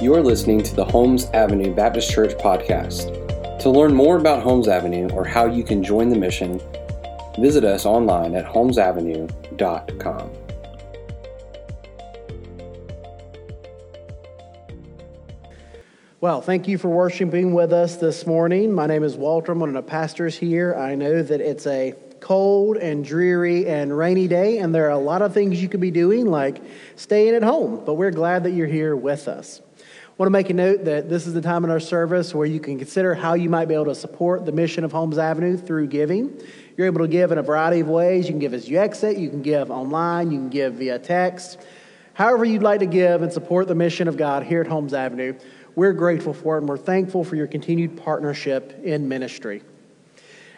You're listening to the Holmes Avenue Baptist Church podcast. To learn more about Holmes Avenue or how you can join the mission, visit us online at holmesavenue.com. Well, thank you for worshiping with us this morning. My name is Walter. I'm one of the pastors here. I know that it's a cold and dreary and rainy day, and there are a lot of things you could be doing, like staying at home, but we're glad that you're here with us. Want to make a note that this is the time in our service where you can consider how you might be able to support the mission of Holmes Avenue through giving. You're able to give in a variety of ways. You can give as you exit, you can give online, you can give via text. However, you'd like to give and support the mission of God here at Holmes Avenue, we're grateful for it and we're thankful for your continued partnership in ministry.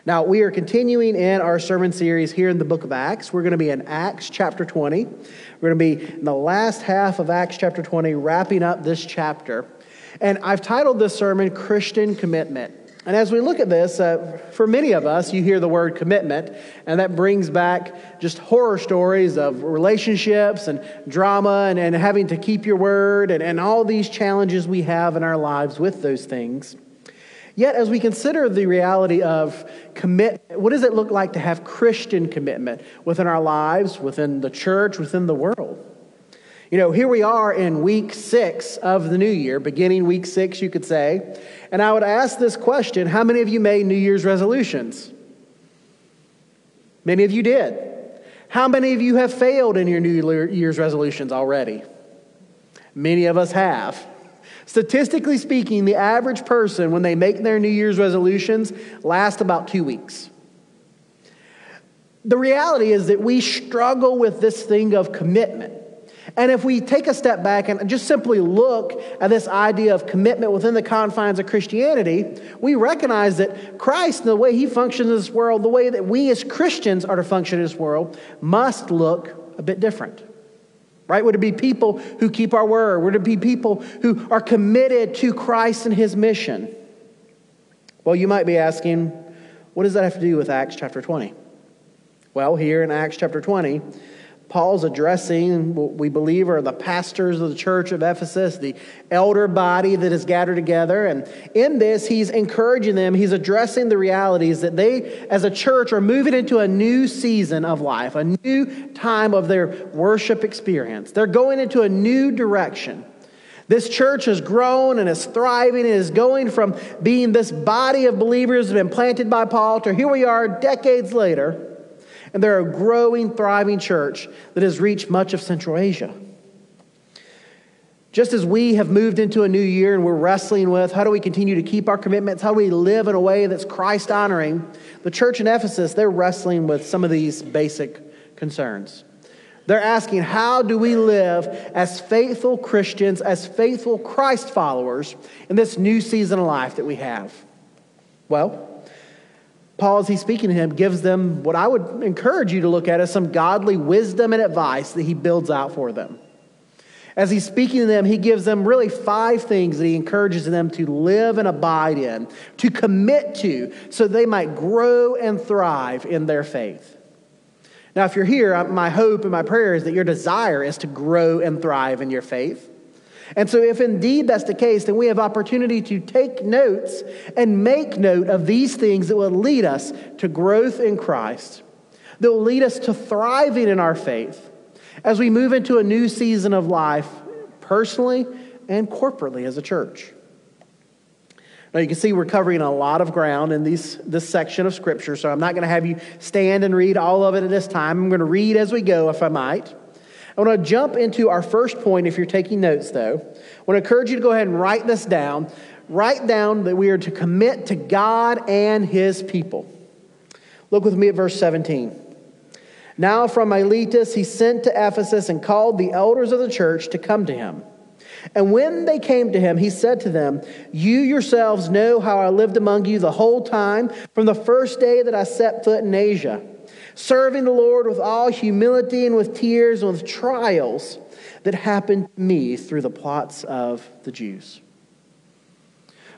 Now, we are continuing in our sermon series here in the book of Acts. We're going to be in Acts chapter 20. We're going to be in the last half of Acts chapter 20, wrapping up this chapter. And I've titled this sermon Christian Commitment. And as we look at this, uh, for many of us, you hear the word commitment, and that brings back just horror stories of relationships and drama and, and having to keep your word and, and all these challenges we have in our lives with those things. Yet, as we consider the reality of commitment, what does it look like to have Christian commitment within our lives, within the church, within the world? You know, here we are in week six of the new year, beginning week six, you could say. And I would ask this question How many of you made New Year's resolutions? Many of you did. How many of you have failed in your New Year's resolutions already? Many of us have. Statistically speaking, the average person, when they make their New Year's resolutions, last about two weeks. The reality is that we struggle with this thing of commitment. And if we take a step back and just simply look at this idea of commitment within the confines of Christianity, we recognize that Christ, and the way he functions in this world, the way that we as Christians are to function in this world, must look a bit different right? Would it be people who keep our word? Would it be people who are committed to Christ and his mission? Well, you might be asking, what does that have to do with Acts chapter 20? Well, here in Acts chapter 20, Paul's addressing what we believe are the pastors of the church of Ephesus, the elder body that is gathered together. And in this, he's encouraging them, he's addressing the realities that they, as a church, are moving into a new season of life, a new time of their worship experience. They're going into a new direction. This church has grown and is thriving and is going from being this body of believers that have been planted by Paul to here we are decades later and they're a growing, thriving church that has reached much of Central Asia. Just as we have moved into a new year and we're wrestling with how do we continue to keep our commitments, how do we live in a way that's Christ honoring, the church in Ephesus, they're wrestling with some of these basic concerns. They're asking, how do we live as faithful Christians, as faithful Christ followers in this new season of life that we have? Well, Paul, as he's speaking to him, gives them what I would encourage you to look at as some godly wisdom and advice that he builds out for them. As he's speaking to them, he gives them really five things that he encourages them to live and abide in, to commit to, so they might grow and thrive in their faith. Now, if you're here, uh, my hope and my prayer is that your desire is to grow and thrive in your faith. And so, if indeed that's the case, then we have opportunity to take notes and make note of these things that will lead us to growth in Christ, that will lead us to thriving in our faith as we move into a new season of life, personally and corporately as a church. Now, you can see we're covering a lot of ground in these, this section of Scripture, so I'm not going to have you stand and read all of it at this time. I'm going to read as we go, if I might. I want to jump into our first point if you're taking notes, though. I want to encourage you to go ahead and write this down. Write down that we are to commit to God and His people. Look with me at verse 17. Now, from Miletus, he sent to Ephesus and called the elders of the church to come to him. And when they came to him, he said to them, You yourselves know how I lived among you the whole time from the first day that I set foot in Asia serving the Lord with all humility and with tears and with trials that happened to me through the plots of the Jews.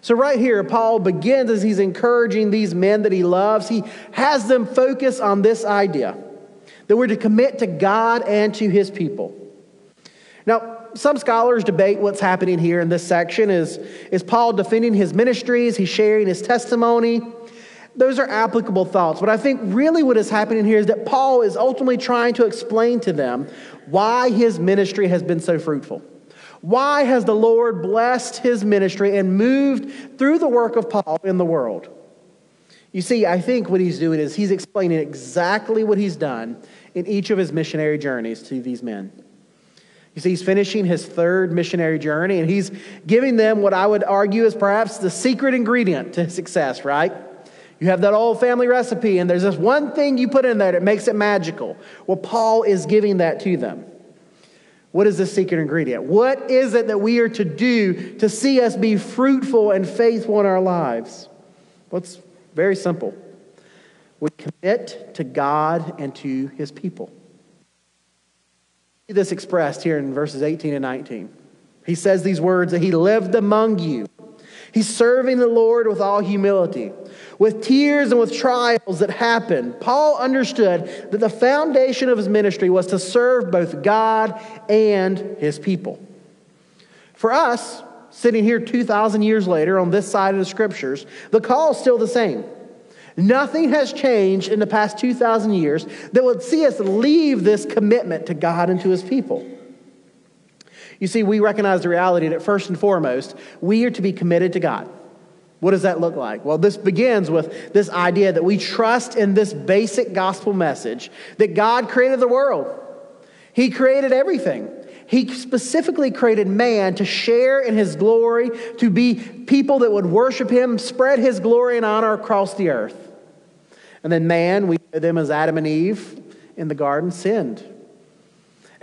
So, right here, Paul begins as he's encouraging these men that he loves, he has them focus on this idea that we're to commit to God and to his people. Now, some scholars debate what's happening here in this section. Is, is Paul defending his ministries? He's sharing his testimony? Those are applicable thoughts. But I think really what is happening here is that Paul is ultimately trying to explain to them why his ministry has been so fruitful. Why has the Lord blessed his ministry and moved through the work of Paul in the world? You see, I think what he's doing is he's explaining exactly what he's done in each of his missionary journeys to these men. You see, he's finishing his third missionary journey, and he's giving them what I would argue is perhaps the secret ingredient to success, right? You have that old family recipe, and there's this one thing you put in there that makes it magical. Well, Paul is giving that to them. What is the secret ingredient? What is it that we are to do to see us be fruitful and faithful in our lives? Well, it's very simple. We commit to God and to his people. This expressed here in verses 18 and 19. He says these words that he lived among you. He's serving the Lord with all humility, with tears and with trials that happen. Paul understood that the foundation of his ministry was to serve both God and his people. For us, sitting here 2,000 years later on this side of the scriptures, the call is still the same. Nothing has changed in the past 2,000 years that would see us leave this commitment to God and to his people. You see, we recognize the reality that first and foremost, we are to be committed to God. What does that look like? Well, this begins with this idea that we trust in this basic gospel message that God created the world. He created everything. He specifically created man to share in his glory, to be people that would worship him, spread his glory and honor across the earth. And then man, we know them as Adam and Eve in the garden, sinned.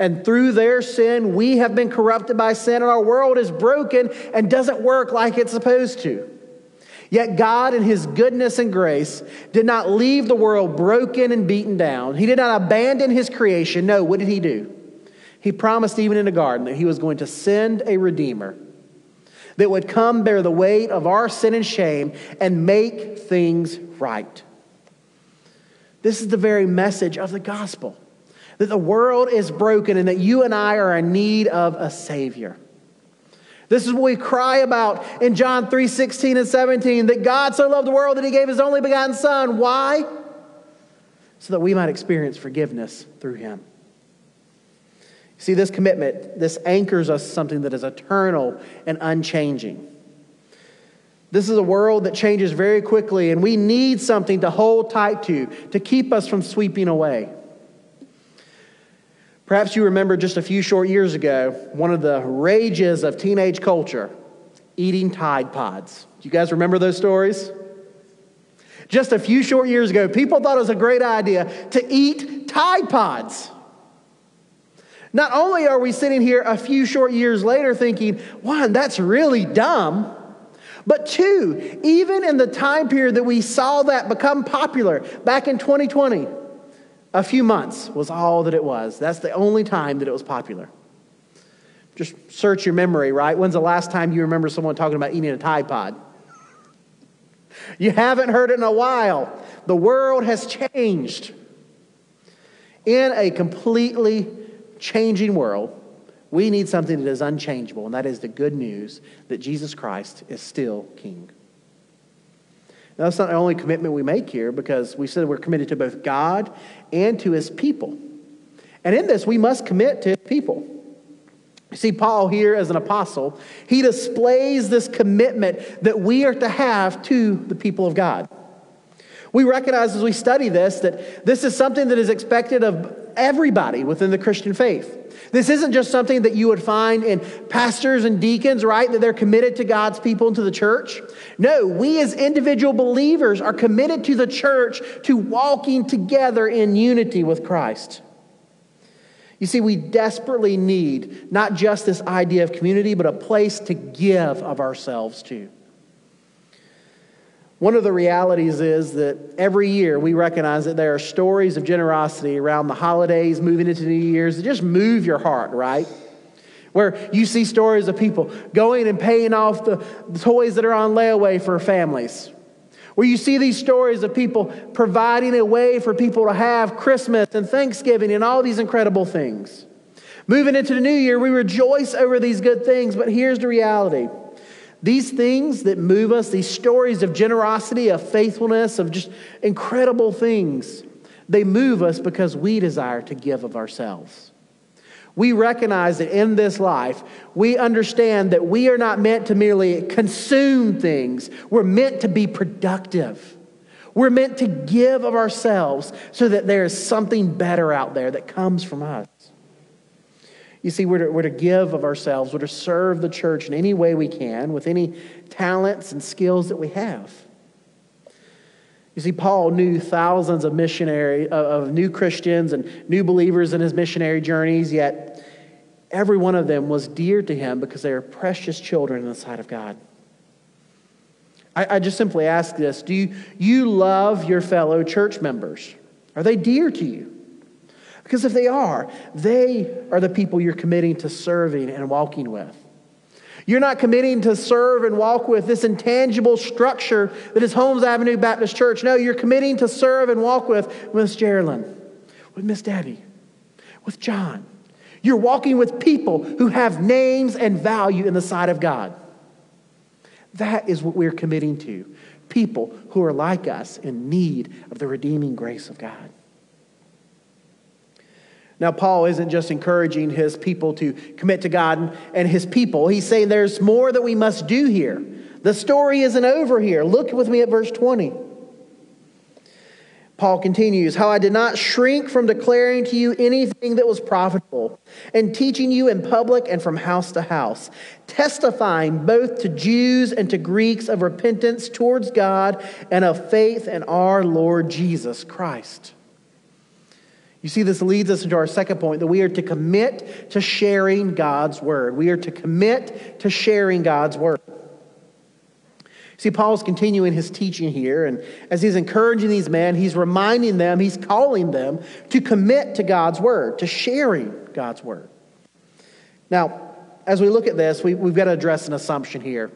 And through their sin, we have been corrupted by sin, and our world is broken and doesn't work like it's supposed to. Yet God, in His goodness and grace, did not leave the world broken and beaten down. He did not abandon His creation. No, what did He do? He promised, even in the garden, that He was going to send a Redeemer that would come bear the weight of our sin and shame and make things right. This is the very message of the gospel that the world is broken and that you and I are in need of a Savior. This is what we cry about in John 3 16 and 17 that God so loved the world that he gave his only begotten Son. Why? So that we might experience forgiveness through him. See, this commitment, this anchors us something that is eternal and unchanging. This is a world that changes very quickly, and we need something to hold tight to to keep us from sweeping away. Perhaps you remember just a few short years ago, one of the rages of teenage culture eating Tide Pods. Do you guys remember those stories? Just a few short years ago, people thought it was a great idea to eat Tide Pods. Not only are we sitting here a few short years later thinking, one, that's really dumb, but two, even in the time period that we saw that become popular back in 2020, a few months was all that it was. That's the only time that it was popular. Just search your memory, right? When's the last time you remember someone talking about eating a Tide Pod? You haven't heard it in a while. The world has changed. In a completely changing world, we need something that is unchangeable, and that is the good news that Jesus Christ is still King. Now, that's not the only commitment we make here because we said we're committed to both God and to his people. And in this, we must commit to his people. You see, Paul here as an apostle, he displays this commitment that we are to have to the people of God. We recognize as we study this that this is something that is expected of everybody within the Christian faith. This isn't just something that you would find in pastors and deacons, right? That they're committed to God's people and to the church. No, we as individual believers are committed to the church to walking together in unity with Christ. You see, we desperately need not just this idea of community, but a place to give of ourselves to. One of the realities is that every year we recognize that there are stories of generosity around the holidays, moving into New Year's that just move your heart, right? Where you see stories of people going and paying off the, the toys that are on layaway for families. Where you see these stories of people providing a way for people to have Christmas and Thanksgiving and all these incredible things. Moving into the new year, we rejoice over these good things, but here's the reality. These things that move us, these stories of generosity, of faithfulness, of just incredible things, they move us because we desire to give of ourselves. We recognize that in this life, we understand that we are not meant to merely consume things, we're meant to be productive. We're meant to give of ourselves so that there is something better out there that comes from us. You see, we're to, we're to give of ourselves, we're to serve the church in any way we can with any talents and skills that we have. You see, Paul knew thousands of missionary of new Christians and new believers in his missionary journeys, yet every one of them was dear to him because they are precious children in the sight of God. I, I just simply ask this Do you, you love your fellow church members? Are they dear to you? Because if they are, they are the people you're committing to serving and walking with. You're not committing to serve and walk with this intangible structure that is Holmes Avenue Baptist Church. No, you're committing to serve and walk with Miss Geraldine, with Miss Debbie, with John. You're walking with people who have names and value in the sight of God. That is what we're committing to. People who are like us in need of the redeeming grace of God. Now, Paul isn't just encouraging his people to commit to God and his people. He's saying there's more that we must do here. The story isn't over here. Look with me at verse 20. Paul continues, How I did not shrink from declaring to you anything that was profitable, and teaching you in public and from house to house, testifying both to Jews and to Greeks of repentance towards God and of faith in our Lord Jesus Christ. You see, this leads us into our second point that we are to commit to sharing God's word. We are to commit to sharing God's word. See, Paul's continuing his teaching here, and as he's encouraging these men, he's reminding them, he's calling them to commit to God's word, to sharing God's word. Now, as we look at this, we, we've got to address an assumption here.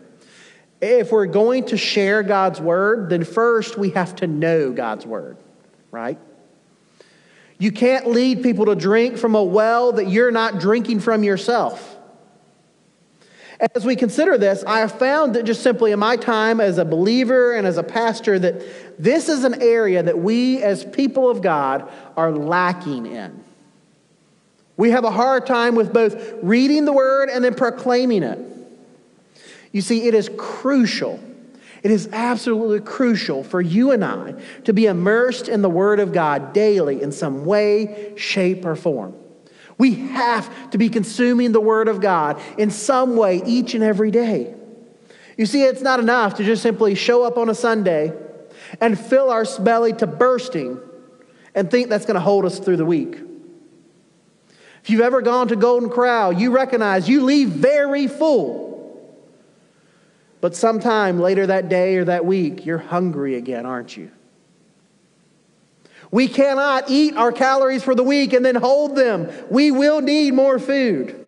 If we're going to share God's word, then first we have to know God's word, right? You can't lead people to drink from a well that you're not drinking from yourself. As we consider this, I have found that just simply in my time as a believer and as a pastor, that this is an area that we as people of God are lacking in. We have a hard time with both reading the word and then proclaiming it. You see, it is crucial it is absolutely crucial for you and I to be immersed in the Word of God daily in some way, shape, or form. We have to be consuming the Word of God in some way each and every day. You see, it's not enough to just simply show up on a Sunday and fill our belly to bursting and think that's going to hold us through the week. If you've ever gone to Golden Corral, you recognize you leave very full. But sometime later that day or that week, you're hungry again, aren't you? We cannot eat our calories for the week and then hold them. We will need more food.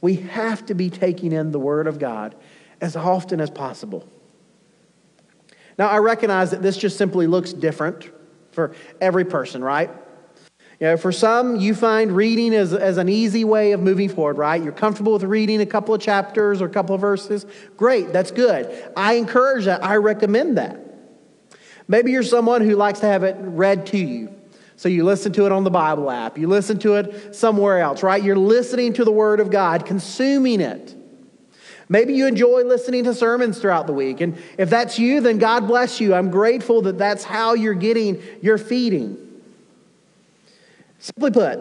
We have to be taking in the Word of God as often as possible. Now, I recognize that this just simply looks different for every person, right? You know, for some, you find reading as, as an easy way of moving forward, right? You're comfortable with reading a couple of chapters or a couple of verses. Great, that's good. I encourage that. I recommend that. Maybe you're someone who likes to have it read to you. So you listen to it on the Bible app, you listen to it somewhere else, right? You're listening to the Word of God, consuming it. Maybe you enjoy listening to sermons throughout the week. And if that's you, then God bless you. I'm grateful that that's how you're getting your feeding. Simply put,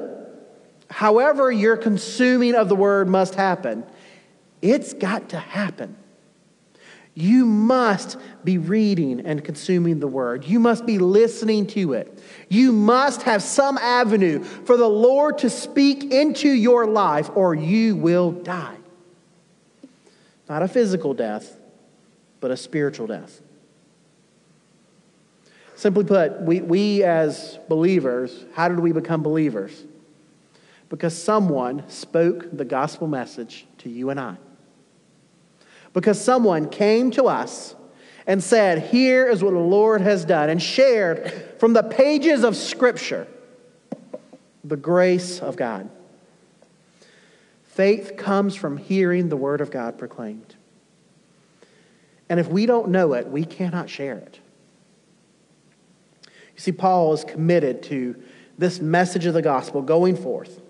however your consuming of the word must happen, it's got to happen. You must be reading and consuming the word. You must be listening to it. You must have some avenue for the Lord to speak into your life, or you will die. Not a physical death, but a spiritual death. Simply put, we, we as believers, how did we become believers? Because someone spoke the gospel message to you and I. Because someone came to us and said, Here is what the Lord has done, and shared from the pages of Scripture the grace of God. Faith comes from hearing the word of God proclaimed. And if we don't know it, we cannot share it. See, Paul is committed to this message of the gospel going forth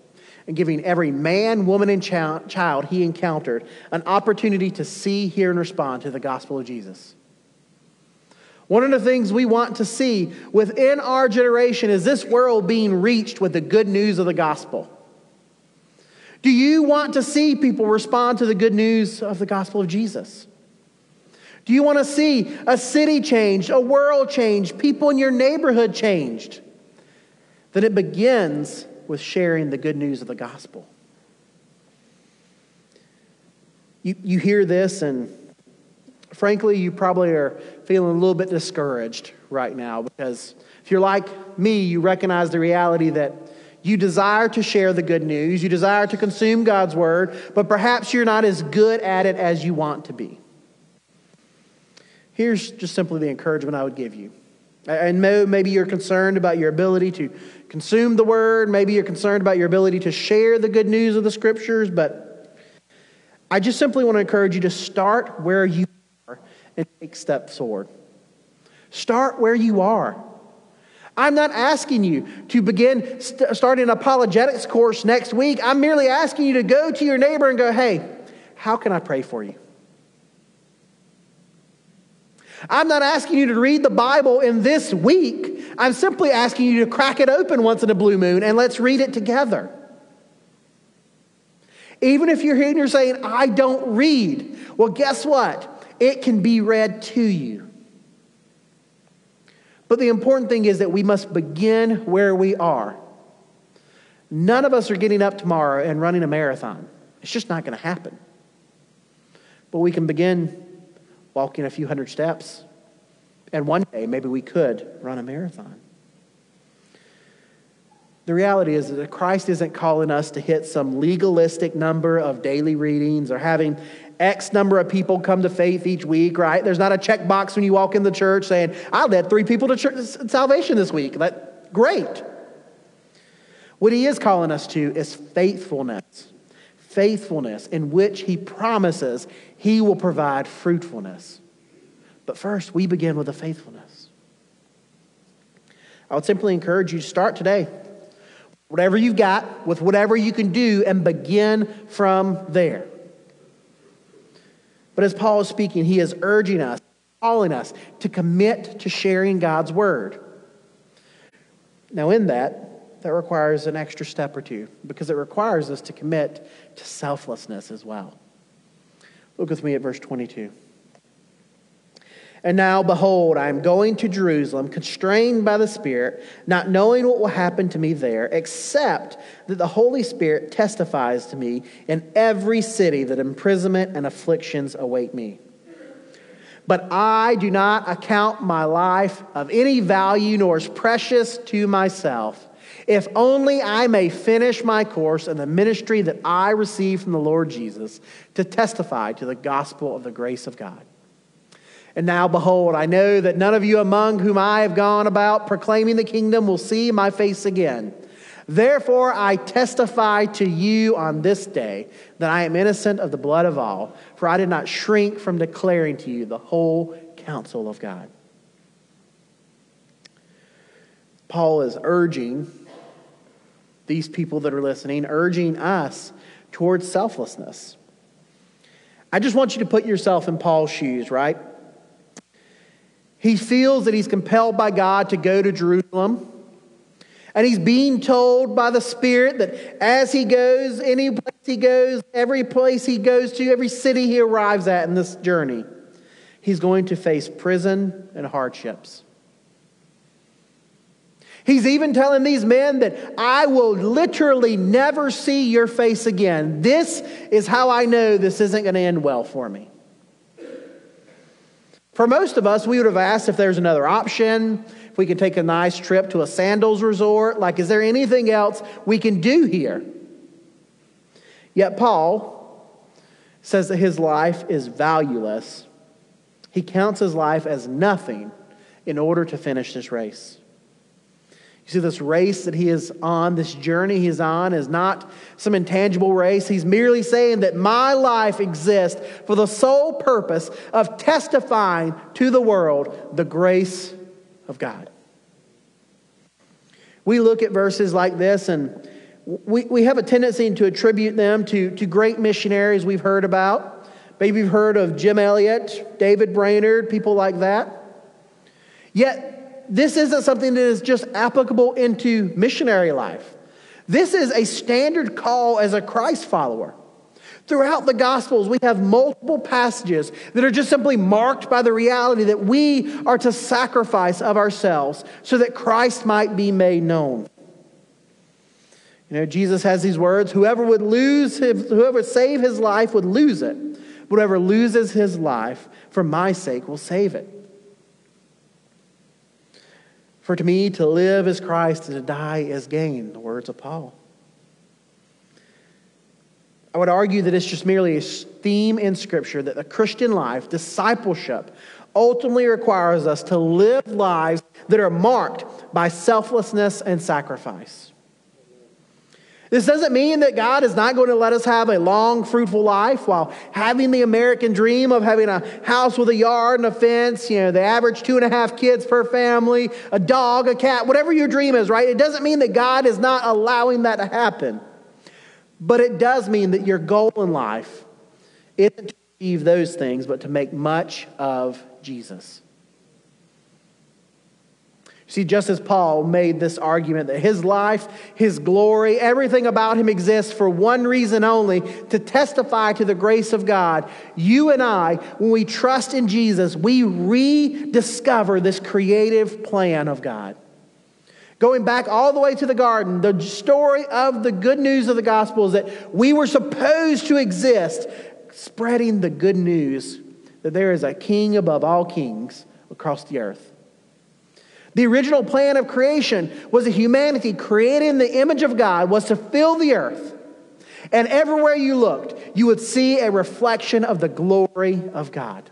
and giving every man, woman, and child he encountered an opportunity to see, hear, and respond to the gospel of Jesus. One of the things we want to see within our generation is this world being reached with the good news of the gospel. Do you want to see people respond to the good news of the gospel of Jesus? Do you want to see a city changed, a world changed, people in your neighborhood changed? Then it begins with sharing the good news of the gospel. You, you hear this, and frankly, you probably are feeling a little bit discouraged right now because if you're like me, you recognize the reality that you desire to share the good news, you desire to consume God's word, but perhaps you're not as good at it as you want to be. Here's just simply the encouragement I would give you. And maybe you're concerned about your ability to consume the word. Maybe you're concerned about your ability to share the good news of the scriptures. But I just simply want to encourage you to start where you are and take steps forward. Start where you are. I'm not asking you to begin st- starting an apologetics course next week. I'm merely asking you to go to your neighbor and go, hey, how can I pray for you? I'm not asking you to read the Bible in this week. I'm simply asking you to crack it open once in a blue moon and let's read it together. Even if you're here and you're saying, I don't read, well, guess what? It can be read to you. But the important thing is that we must begin where we are. None of us are getting up tomorrow and running a marathon. It's just not going to happen. But we can begin walking a few hundred steps. And one day, maybe we could run a marathon. The reality is that Christ isn't calling us to hit some legalistic number of daily readings or having X number of people come to faith each week, right? There's not a checkbox when you walk in the church saying, I led three people to church, salvation this week. That, great. What he is calling us to is faithfulness. Faithfulness in which he promises he will provide fruitfulness. But first, we begin with a faithfulness. I would simply encourage you to start today. Whatever you've got, with whatever you can do, and begin from there. But as Paul is speaking, he is urging us, calling us to commit to sharing God's word. Now, in that, that requires an extra step or two because it requires us to commit to selflessness as well. Look with me at verse 22. And now, behold, I am going to Jerusalem, constrained by the Spirit, not knowing what will happen to me there, except that the Holy Spirit testifies to me in every city that imprisonment and afflictions await me. But I do not account my life of any value nor as precious to myself if only I may finish my course in the ministry that I received from the Lord Jesus to testify to the gospel of the grace of God. And now, behold, I know that none of you among whom I have gone about proclaiming the kingdom will see my face again. Therefore, I testify to you on this day that I am innocent of the blood of all, for I did not shrink from declaring to you the whole counsel of God. Paul is urging these people that are listening, urging us towards selflessness. I just want you to put yourself in Paul's shoes, right? He feels that he's compelled by God to go to Jerusalem. And he's being told by the Spirit that as he goes, any place he goes, every place he goes to, every city he arrives at in this journey, he's going to face prison and hardships. He's even telling these men that I will literally never see your face again. This is how I know this isn't going to end well for me. For most of us, we would have asked if there's another option, if we could take a nice trip to a sandals resort. Like, is there anything else we can do here? Yet, Paul says that his life is valueless. He counts his life as nothing in order to finish this race. You see, this race that he is on, this journey he is on, is not some intangible race. He's merely saying that my life exists for the sole purpose of testifying to the world the grace of God. We look at verses like this and we, we have a tendency to attribute them to, to great missionaries we've heard about. Maybe you've heard of Jim Elliot, David Brainerd, people like that. Yet, this isn't something that is just applicable into missionary life. This is a standard call as a Christ follower. Throughout the Gospels, we have multiple passages that are just simply marked by the reality that we are to sacrifice of ourselves so that Christ might be made known. You know, Jesus has these words whoever would lose, his, whoever save his life would lose it. Whoever loses his life for my sake will save it. For to me, to live is Christ and to die is gain, the words of Paul. I would argue that it's just merely a theme in Scripture that the Christian life, discipleship, ultimately requires us to live lives that are marked by selflessness and sacrifice. This doesn't mean that God is not going to let us have a long, fruitful life while having the American dream of having a house with a yard and a fence, you know, the average two and a half kids per family, a dog, a cat, whatever your dream is, right? It doesn't mean that God is not allowing that to happen. But it does mean that your goal in life isn't to achieve those things, but to make much of Jesus. See, just as Paul made this argument that his life, his glory, everything about him exists for one reason only to testify to the grace of God, you and I, when we trust in Jesus, we rediscover this creative plan of God. Going back all the way to the garden, the story of the good news of the gospel is that we were supposed to exist, spreading the good news that there is a king above all kings across the earth. The original plan of creation was a humanity created in the image of God was to fill the earth. And everywhere you looked, you would see a reflection of the glory of God.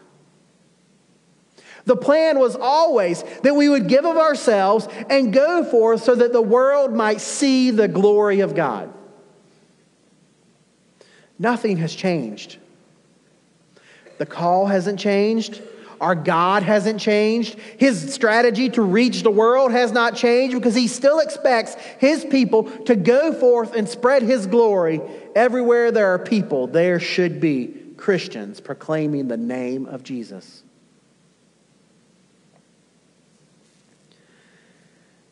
The plan was always that we would give of ourselves and go forth so that the world might see the glory of God. Nothing has changed. The call hasn't changed. Our God hasn't changed. His strategy to reach the world has not changed because he still expects his people to go forth and spread his glory. Everywhere there are people, there should be Christians proclaiming the name of Jesus.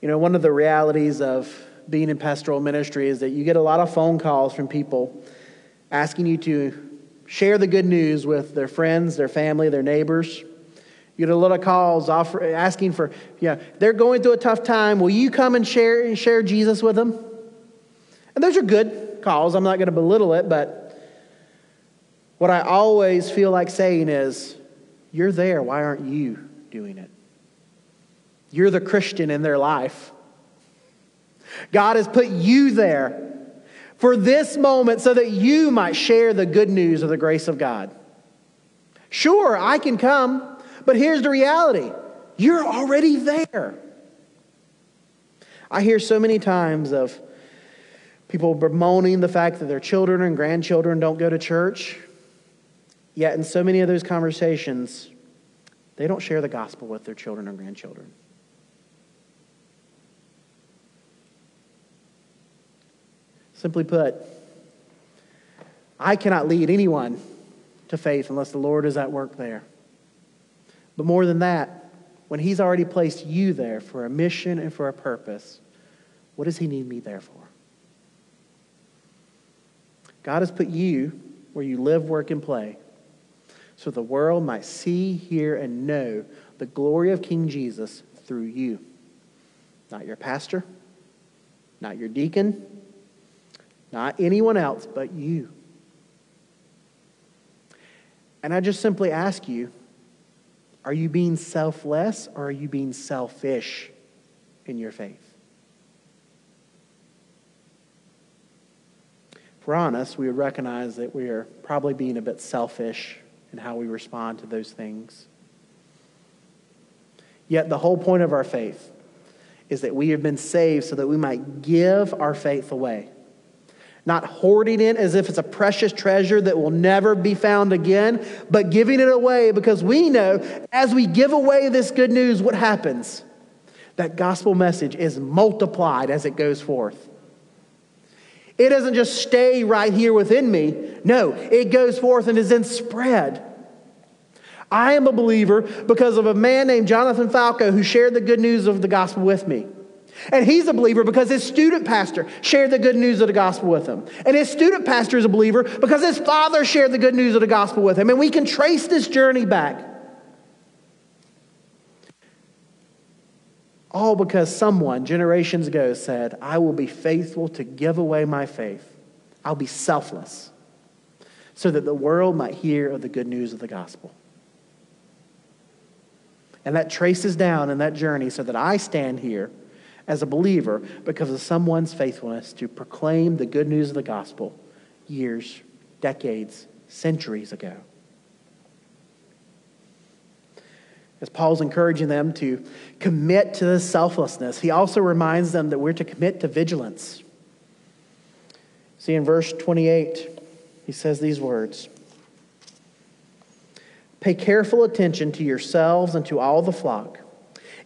You know, one of the realities of being in pastoral ministry is that you get a lot of phone calls from people asking you to share the good news with their friends, their family, their neighbors. You get a lot of calls offer, asking for, yeah, they're going through a tough time. Will you come and share and share Jesus with them? And those are good calls. I'm not going to belittle it, but what I always feel like saying is, you're there. Why aren't you doing it? You're the Christian in their life. God has put you there for this moment so that you might share the good news of the grace of God. Sure, I can come. But here's the reality you're already there. I hear so many times of people bemoaning the fact that their children and grandchildren don't go to church. Yet, in so many of those conversations, they don't share the gospel with their children and grandchildren. Simply put, I cannot lead anyone to faith unless the Lord is at work there. But more than that, when He's already placed you there for a mission and for a purpose, what does He need me there for? God has put you where you live, work, and play so the world might see, hear, and know the glory of King Jesus through you. Not your pastor, not your deacon, not anyone else but you. And I just simply ask you are you being selfless or are you being selfish in your faith? If we're honest, we would recognize that we are probably being a bit selfish in how we respond to those things. Yet the whole point of our faith is that we have been saved so that we might give our faith away. Not hoarding it as if it's a precious treasure that will never be found again, but giving it away because we know as we give away this good news, what happens? That gospel message is multiplied as it goes forth. It doesn't just stay right here within me. No, it goes forth and is then spread. I am a believer because of a man named Jonathan Falco who shared the good news of the gospel with me. And he's a believer because his student pastor shared the good news of the gospel with him. And his student pastor is a believer because his father shared the good news of the gospel with him. And we can trace this journey back. All because someone generations ago said, I will be faithful to give away my faith. I'll be selfless so that the world might hear of the good news of the gospel. And that traces down in that journey so that I stand here as a believer because of someone's faithfulness to proclaim the good news of the gospel years, decades, centuries ago. As Paul's encouraging them to commit to this selflessness, he also reminds them that we're to commit to vigilance. See, in verse 28, he says these words Pay careful attention to yourselves and to all the flock,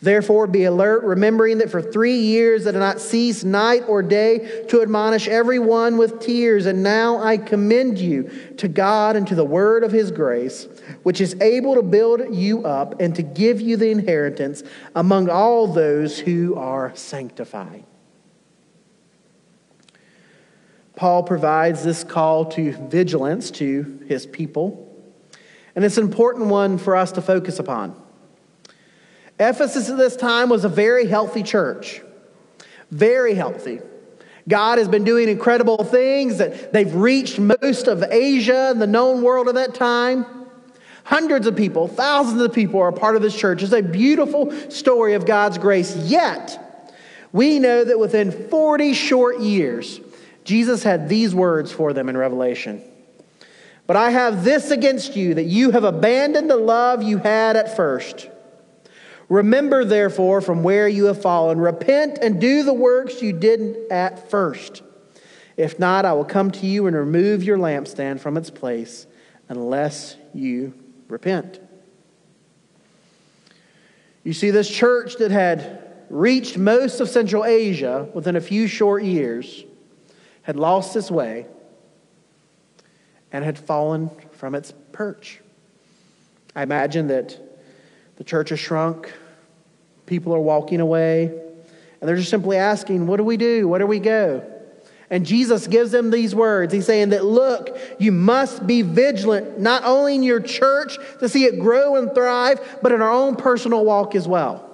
Therefore, be alert, remembering that for three years I did not cease night or day to admonish everyone with tears. And now I commend you to God and to the word of his grace, which is able to build you up and to give you the inheritance among all those who are sanctified. Paul provides this call to vigilance to his people, and it's an important one for us to focus upon. Ephesus at this time was a very healthy church. Very healthy. God has been doing incredible things that they've reached most of Asia and the known world at that time. Hundreds of people, thousands of people are a part of this church. It's a beautiful story of God's grace. Yet, we know that within 40 short years, Jesus had these words for them in Revelation. But I have this against you, that you have abandoned the love you had at first. Remember, therefore, from where you have fallen, repent and do the works you didn't at first. If not, I will come to you and remove your lampstand from its place unless you repent. You see, this church that had reached most of Central Asia within a few short years had lost its way and had fallen from its perch. I imagine that the church has shrunk. People are walking away. And they're just simply asking, What do we do? Where do we go? And Jesus gives them these words. He's saying that, look, you must be vigilant, not only in your church to see it grow and thrive, but in our own personal walk as well.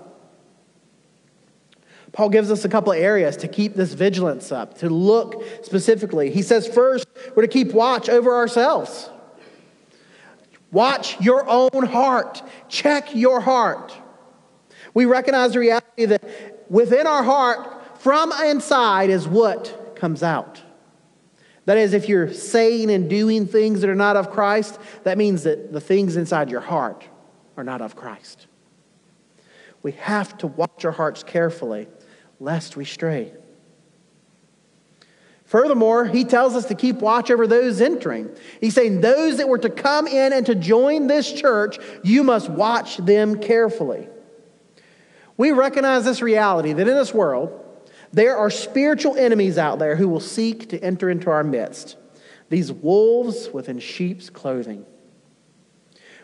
Paul gives us a couple of areas to keep this vigilance up, to look specifically. He says, first, we're to keep watch over ourselves. Watch your own heart. Check your heart. We recognize the reality that within our heart, from inside, is what comes out. That is, if you're saying and doing things that are not of Christ, that means that the things inside your heart are not of Christ. We have to watch our hearts carefully, lest we stray. Furthermore, he tells us to keep watch over those entering. He's saying, Those that were to come in and to join this church, you must watch them carefully. We recognize this reality that in this world, there are spiritual enemies out there who will seek to enter into our midst. These wolves within sheep's clothing.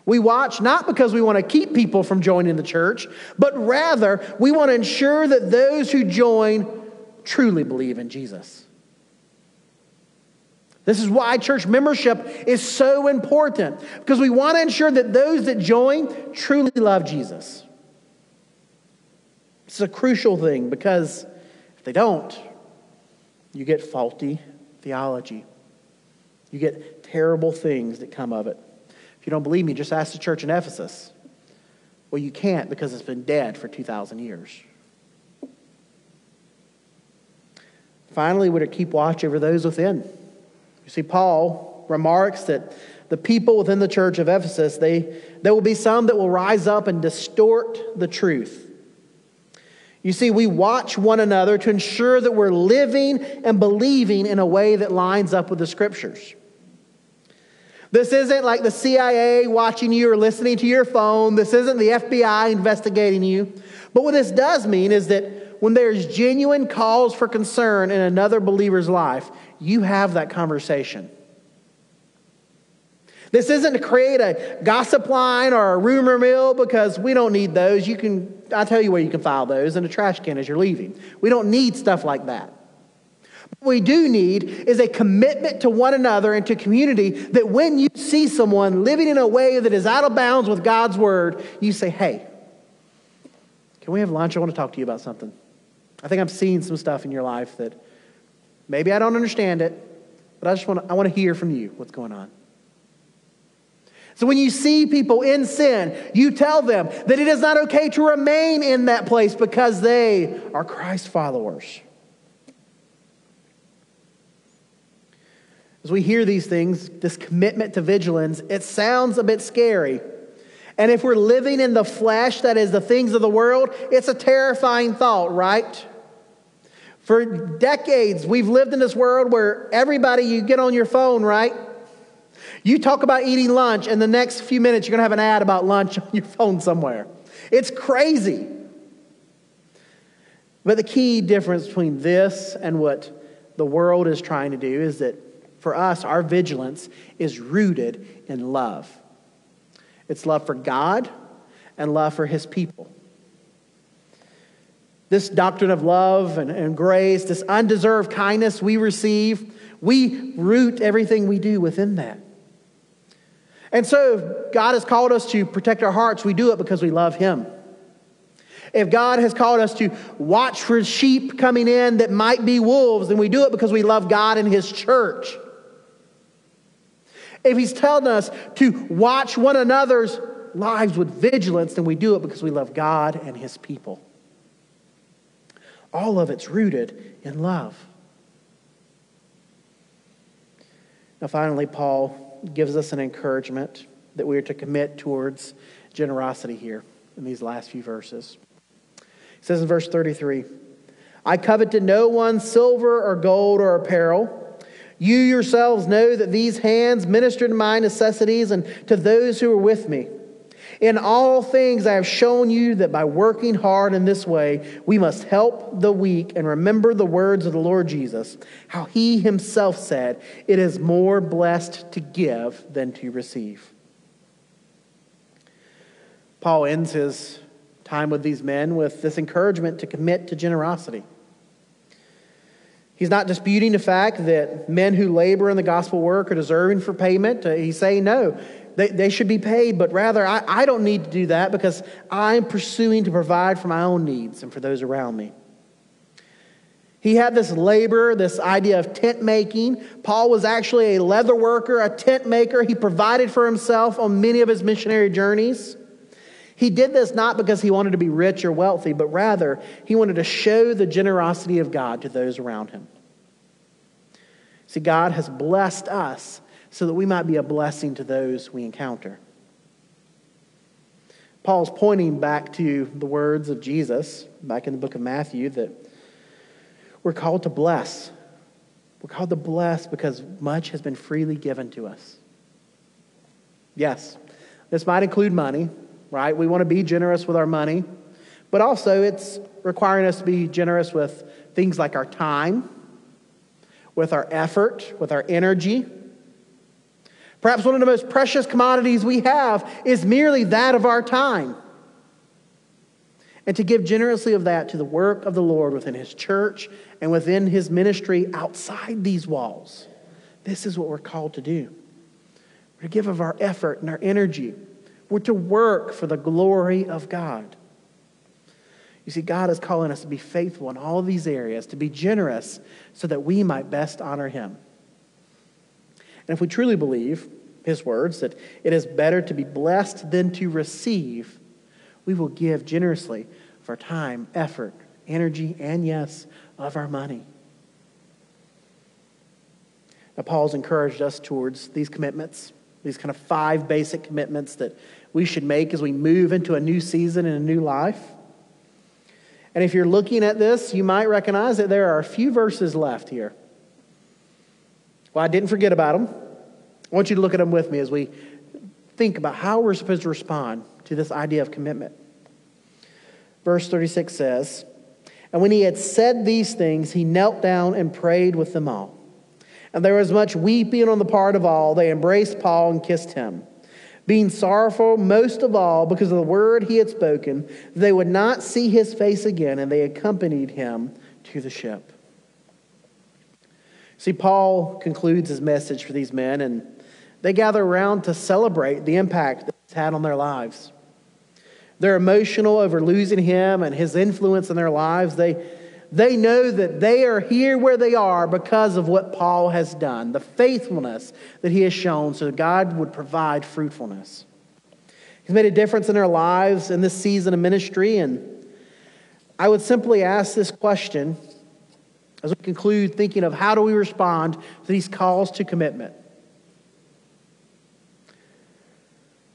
We watch not because we want to keep people from joining the church, but rather we want to ensure that those who join truly believe in Jesus. This is why church membership is so important because we want to ensure that those that join truly love Jesus. It's a crucial thing because if they don't, you get faulty theology. You get terrible things that come of it. If you don't believe me, just ask the church in Ephesus. Well, you can't because it's been dead for 2,000 years. Finally, we're to keep watch over those within. You see, Paul remarks that the people within the church of Ephesus, they, there will be some that will rise up and distort the truth. You see, we watch one another to ensure that we're living and believing in a way that lines up with the scriptures. This isn't like the CIA watching you or listening to your phone. This isn't the FBI investigating you. But what this does mean is that when there's genuine cause for concern in another believer's life, you have that conversation. This isn't to create a gossip line or a rumor mill because we don't need those. You can, I'll tell you where you can file those in a trash can as you're leaving. We don't need stuff like that. What we do need is a commitment to one another and to community that when you see someone living in a way that is out of bounds with God's word, you say, hey, can we have lunch? I want to talk to you about something. I think I'm seeing some stuff in your life that maybe I don't understand it, but I just want to, I want to hear from you what's going on. So when you see people in sin, you tell them that it is not okay to remain in that place because they are Christ followers. As we hear these things, this commitment to vigilance, it sounds a bit scary. And if we're living in the flesh, that is the things of the world, it's a terrifying thought, right? For decades, we've lived in this world where everybody, you get on your phone, right? You talk about eating lunch, and the next few minutes, you're going to have an ad about lunch on your phone somewhere. It's crazy. But the key difference between this and what the world is trying to do is that for us, our vigilance is rooted in love. It's love for God and love for His people. This doctrine of love and, and grace, this undeserved kindness we receive, we root everything we do within that. And so, God has called us to protect our hearts. We do it because we love Him. If God has called us to watch for sheep coming in that might be wolves, then we do it because we love God and His church. If he's telling us to watch one another's lives with vigilance, then we do it because we love God and his people. All of it's rooted in love. Now, finally, Paul gives us an encouragement that we are to commit towards generosity here in these last few verses. He says in verse 33 I coveted no one's silver or gold or apparel. You yourselves know that these hands ministered to my necessities and to those who were with me. In all things, I have shown you that by working hard in this way, we must help the weak and remember the words of the Lord Jesus, how he himself said, It is more blessed to give than to receive. Paul ends his time with these men with this encouragement to commit to generosity. He's not disputing the fact that men who labor in the gospel work are deserving for payment. Uh, he's saying, no, they, they should be paid, but rather, I, I don't need to do that because I'm pursuing to provide for my own needs and for those around me. He had this labor, this idea of tent making. Paul was actually a leather worker, a tent maker. He provided for himself on many of his missionary journeys. He did this not because he wanted to be rich or wealthy, but rather he wanted to show the generosity of God to those around him. See, God has blessed us so that we might be a blessing to those we encounter. Paul's pointing back to the words of Jesus back in the book of Matthew that we're called to bless. We're called to bless because much has been freely given to us. Yes, this might include money, right? We want to be generous with our money, but also it's requiring us to be generous with things like our time, with our effort, with our energy. Perhaps one of the most precious commodities we have is merely that of our time. And to give generously of that to the work of the Lord within His church and within His ministry outside these walls. This is what we're called to do. We're to give of our effort and our energy we're to work for the glory of God. You see, God is calling us to be faithful in all these areas, to be generous so that we might best honor Him. And if we truly believe his words that it is better to be blessed than to receive, we will give generously of our time, effort, energy, and yes, of our money. Now, Paul's encouraged us towards these commitments, these kind of five basic commitments that we should make as we move into a new season and a new life. And if you're looking at this, you might recognize that there are a few verses left here. Well, I didn't forget about them. I want you to look at them with me as we think about how we're supposed to respond to this idea of commitment. Verse 36 says, And when he had said these things, he knelt down and prayed with them all. And there was much weeping on the part of all. They embraced Paul and kissed him, being sorrowful most of all because of the word he had spoken. They would not see his face again, and they accompanied him to the ship. See, Paul concludes his message for these men, and they gather around to celebrate the impact that he's had on their lives. They're emotional over losing him and his influence in their lives. They, they know that they are here where they are because of what Paul has done, the faithfulness that he has shown, so that God would provide fruitfulness. He's made a difference in their lives in this season of ministry, and I would simply ask this question as we conclude thinking of how do we respond to these calls to commitment.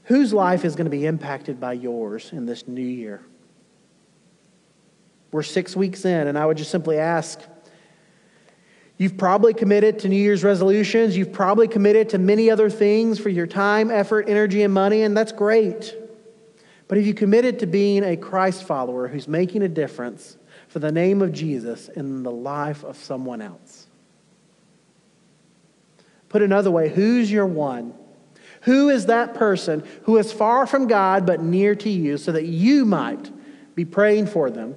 Whose life is going to be impacted by yours in this new year? We're six weeks in, and I would just simply ask You've probably committed to New Year's resolutions. You've probably committed to many other things for your time, effort, energy, and money, and that's great. But have you committed to being a Christ follower who's making a difference for the name of Jesus in the life of someone else? Put another way, who's your one? Who is that person who is far from God but near to you so that you might be praying for them,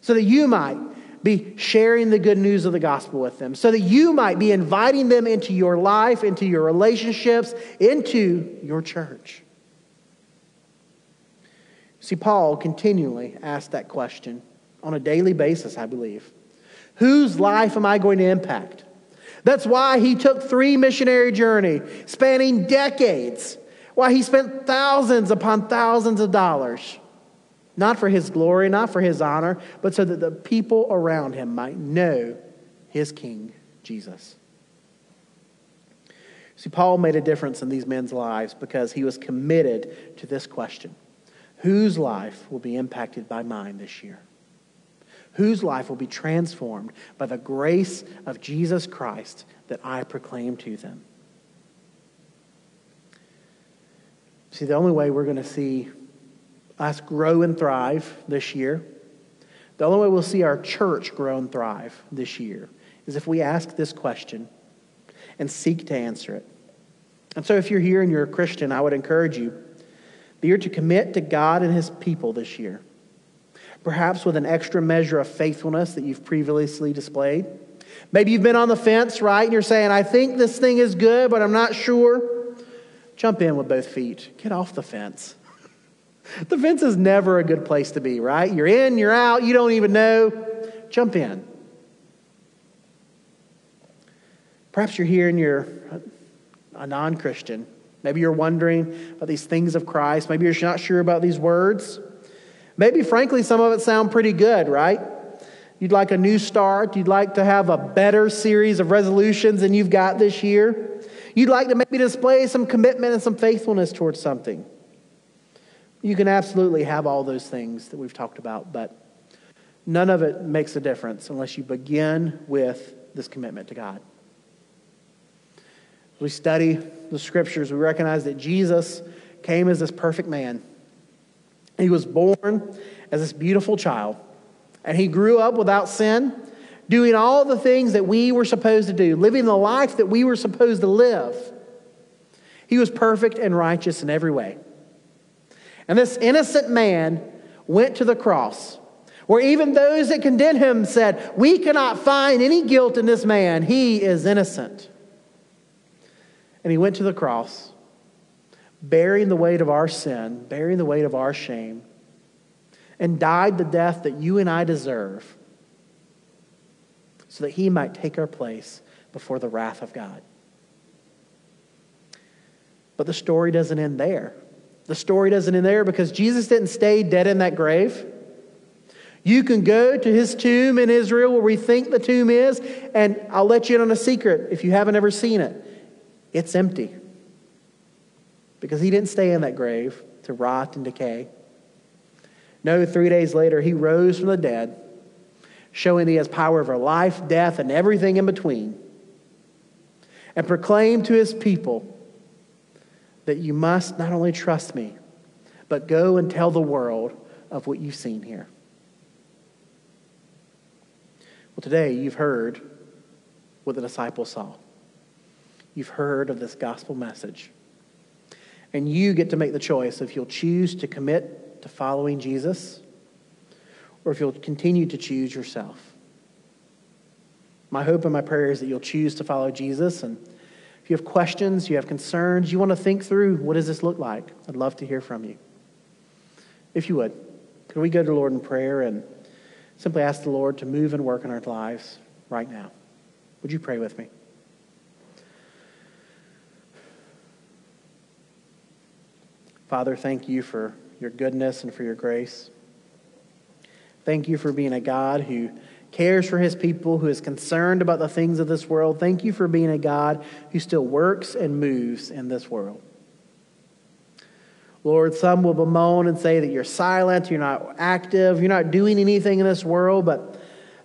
so that you might be sharing the good news of the gospel with them, so that you might be inviting them into your life, into your relationships, into your church? See, Paul continually asked that question on a daily basis, I believe. Whose life am I going to impact? That's why he took three missionary journey spanning decades. Why he spent thousands upon thousands of dollars. Not for his glory, not for his honor, but so that the people around him might know his king, Jesus. See, Paul made a difference in these men's lives because he was committed to this question Whose life will be impacted by mine this year? Whose life will be transformed by the grace of Jesus Christ that I proclaim to them. See, the only way we're going to see us grow and thrive this year, the only way we'll see our church grow and thrive this year is if we ask this question and seek to answer it. And so, if you're here and you're a Christian, I would encourage you that you're to commit to God and His people this year perhaps with an extra measure of faithfulness that you've previously displayed. Maybe you've been on the fence, right? And you're saying, I think this thing is good, but I'm not sure. Jump in with both feet. Get off the fence. The fence is never a good place to be, right? You're in, you're out, you don't even know. Jump in. Perhaps you're here and you're a non Christian. Maybe you're wondering about these things of Christ. Maybe you're not sure about these words. Maybe, frankly, some of it sound pretty good, right? You'd like a new start. You'd like to have a better series of resolutions than you've got this year. You'd like to maybe display some commitment and some faithfulness towards something. You can absolutely have all those things that we've talked about, but none of it makes a difference unless you begin with this commitment to God. We study the scriptures, we recognize that Jesus came as this perfect man. He was born as this beautiful child, and he grew up without sin, doing all the things that we were supposed to do, living the life that we were supposed to live. He was perfect and righteous in every way. And this innocent man went to the cross, where even those that condemned him said, We cannot find any guilt in this man. He is innocent. And he went to the cross bearing the weight of our sin, bearing the weight of our shame, and died the death that you and I deserve so that he might take our place before the wrath of God. But the story doesn't end there. The story doesn't end there because Jesus didn't stay dead in that grave. You can go to his tomb in Israel where we think the tomb is, and I'll let you in on a secret if you haven't ever seen it. It's empty. Because he didn't stay in that grave to rot and decay. No, three days later, he rose from the dead, showing he has power over life, death, and everything in between, and proclaimed to his people that you must not only trust me, but go and tell the world of what you've seen here. Well, today you've heard what the disciples saw. You've heard of this gospel message. And you get to make the choice if you'll choose to commit to following Jesus or if you'll continue to choose yourself. My hope and my prayer is that you'll choose to follow Jesus. And if you have questions, you have concerns, you want to think through what does this look like, I'd love to hear from you. If you would, could we go to the Lord in prayer and simply ask the Lord to move and work in our lives right now? Would you pray with me? Father, thank you for your goodness and for your grace. Thank you for being a God who cares for his people, who is concerned about the things of this world. Thank you for being a God who still works and moves in this world. Lord, some will bemoan and say that you're silent, you're not active, you're not doing anything in this world, but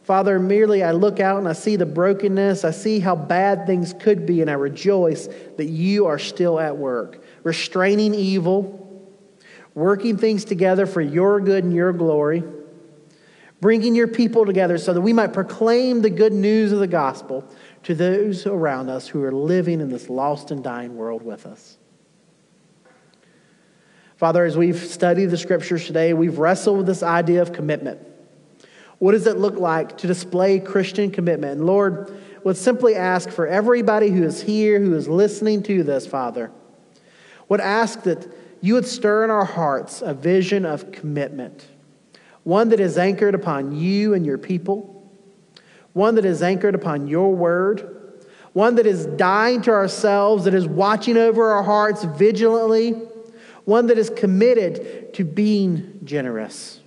Father, merely I look out and I see the brokenness, I see how bad things could be, and I rejoice that you are still at work restraining evil, working things together for your good and your glory, bringing your people together so that we might proclaim the good news of the gospel to those around us who are living in this lost and dying world with us. Father, as we've studied the scriptures today, we've wrestled with this idea of commitment. What does it look like to display Christian commitment? And Lord, would simply ask for everybody who is here, who is listening to this, Father, would ask that you would stir in our hearts a vision of commitment, one that is anchored upon you and your people, one that is anchored upon your word, one that is dying to ourselves, that is watching over our hearts vigilantly, one that is committed to being generous.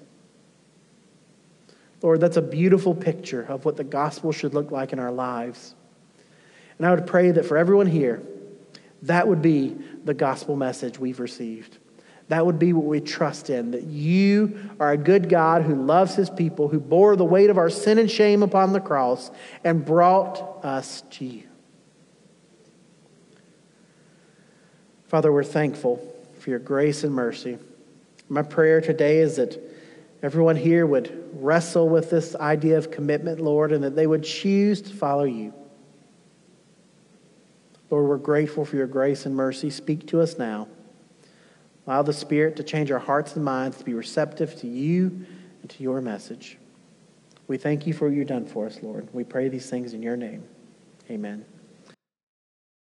Lord, that's a beautiful picture of what the gospel should look like in our lives. And I would pray that for everyone here, that would be the gospel message we've received. That would be what we trust in that you are a good God who loves his people, who bore the weight of our sin and shame upon the cross and brought us to you. Father, we're thankful for your grace and mercy. My prayer today is that everyone here would wrestle with this idea of commitment, Lord, and that they would choose to follow you. Lord, we're grateful for your grace and mercy. Speak to us now. Allow the Spirit to change our hearts and minds to be receptive to you and to your message. We thank you for what you've done for us, Lord. We pray these things in your name. Amen.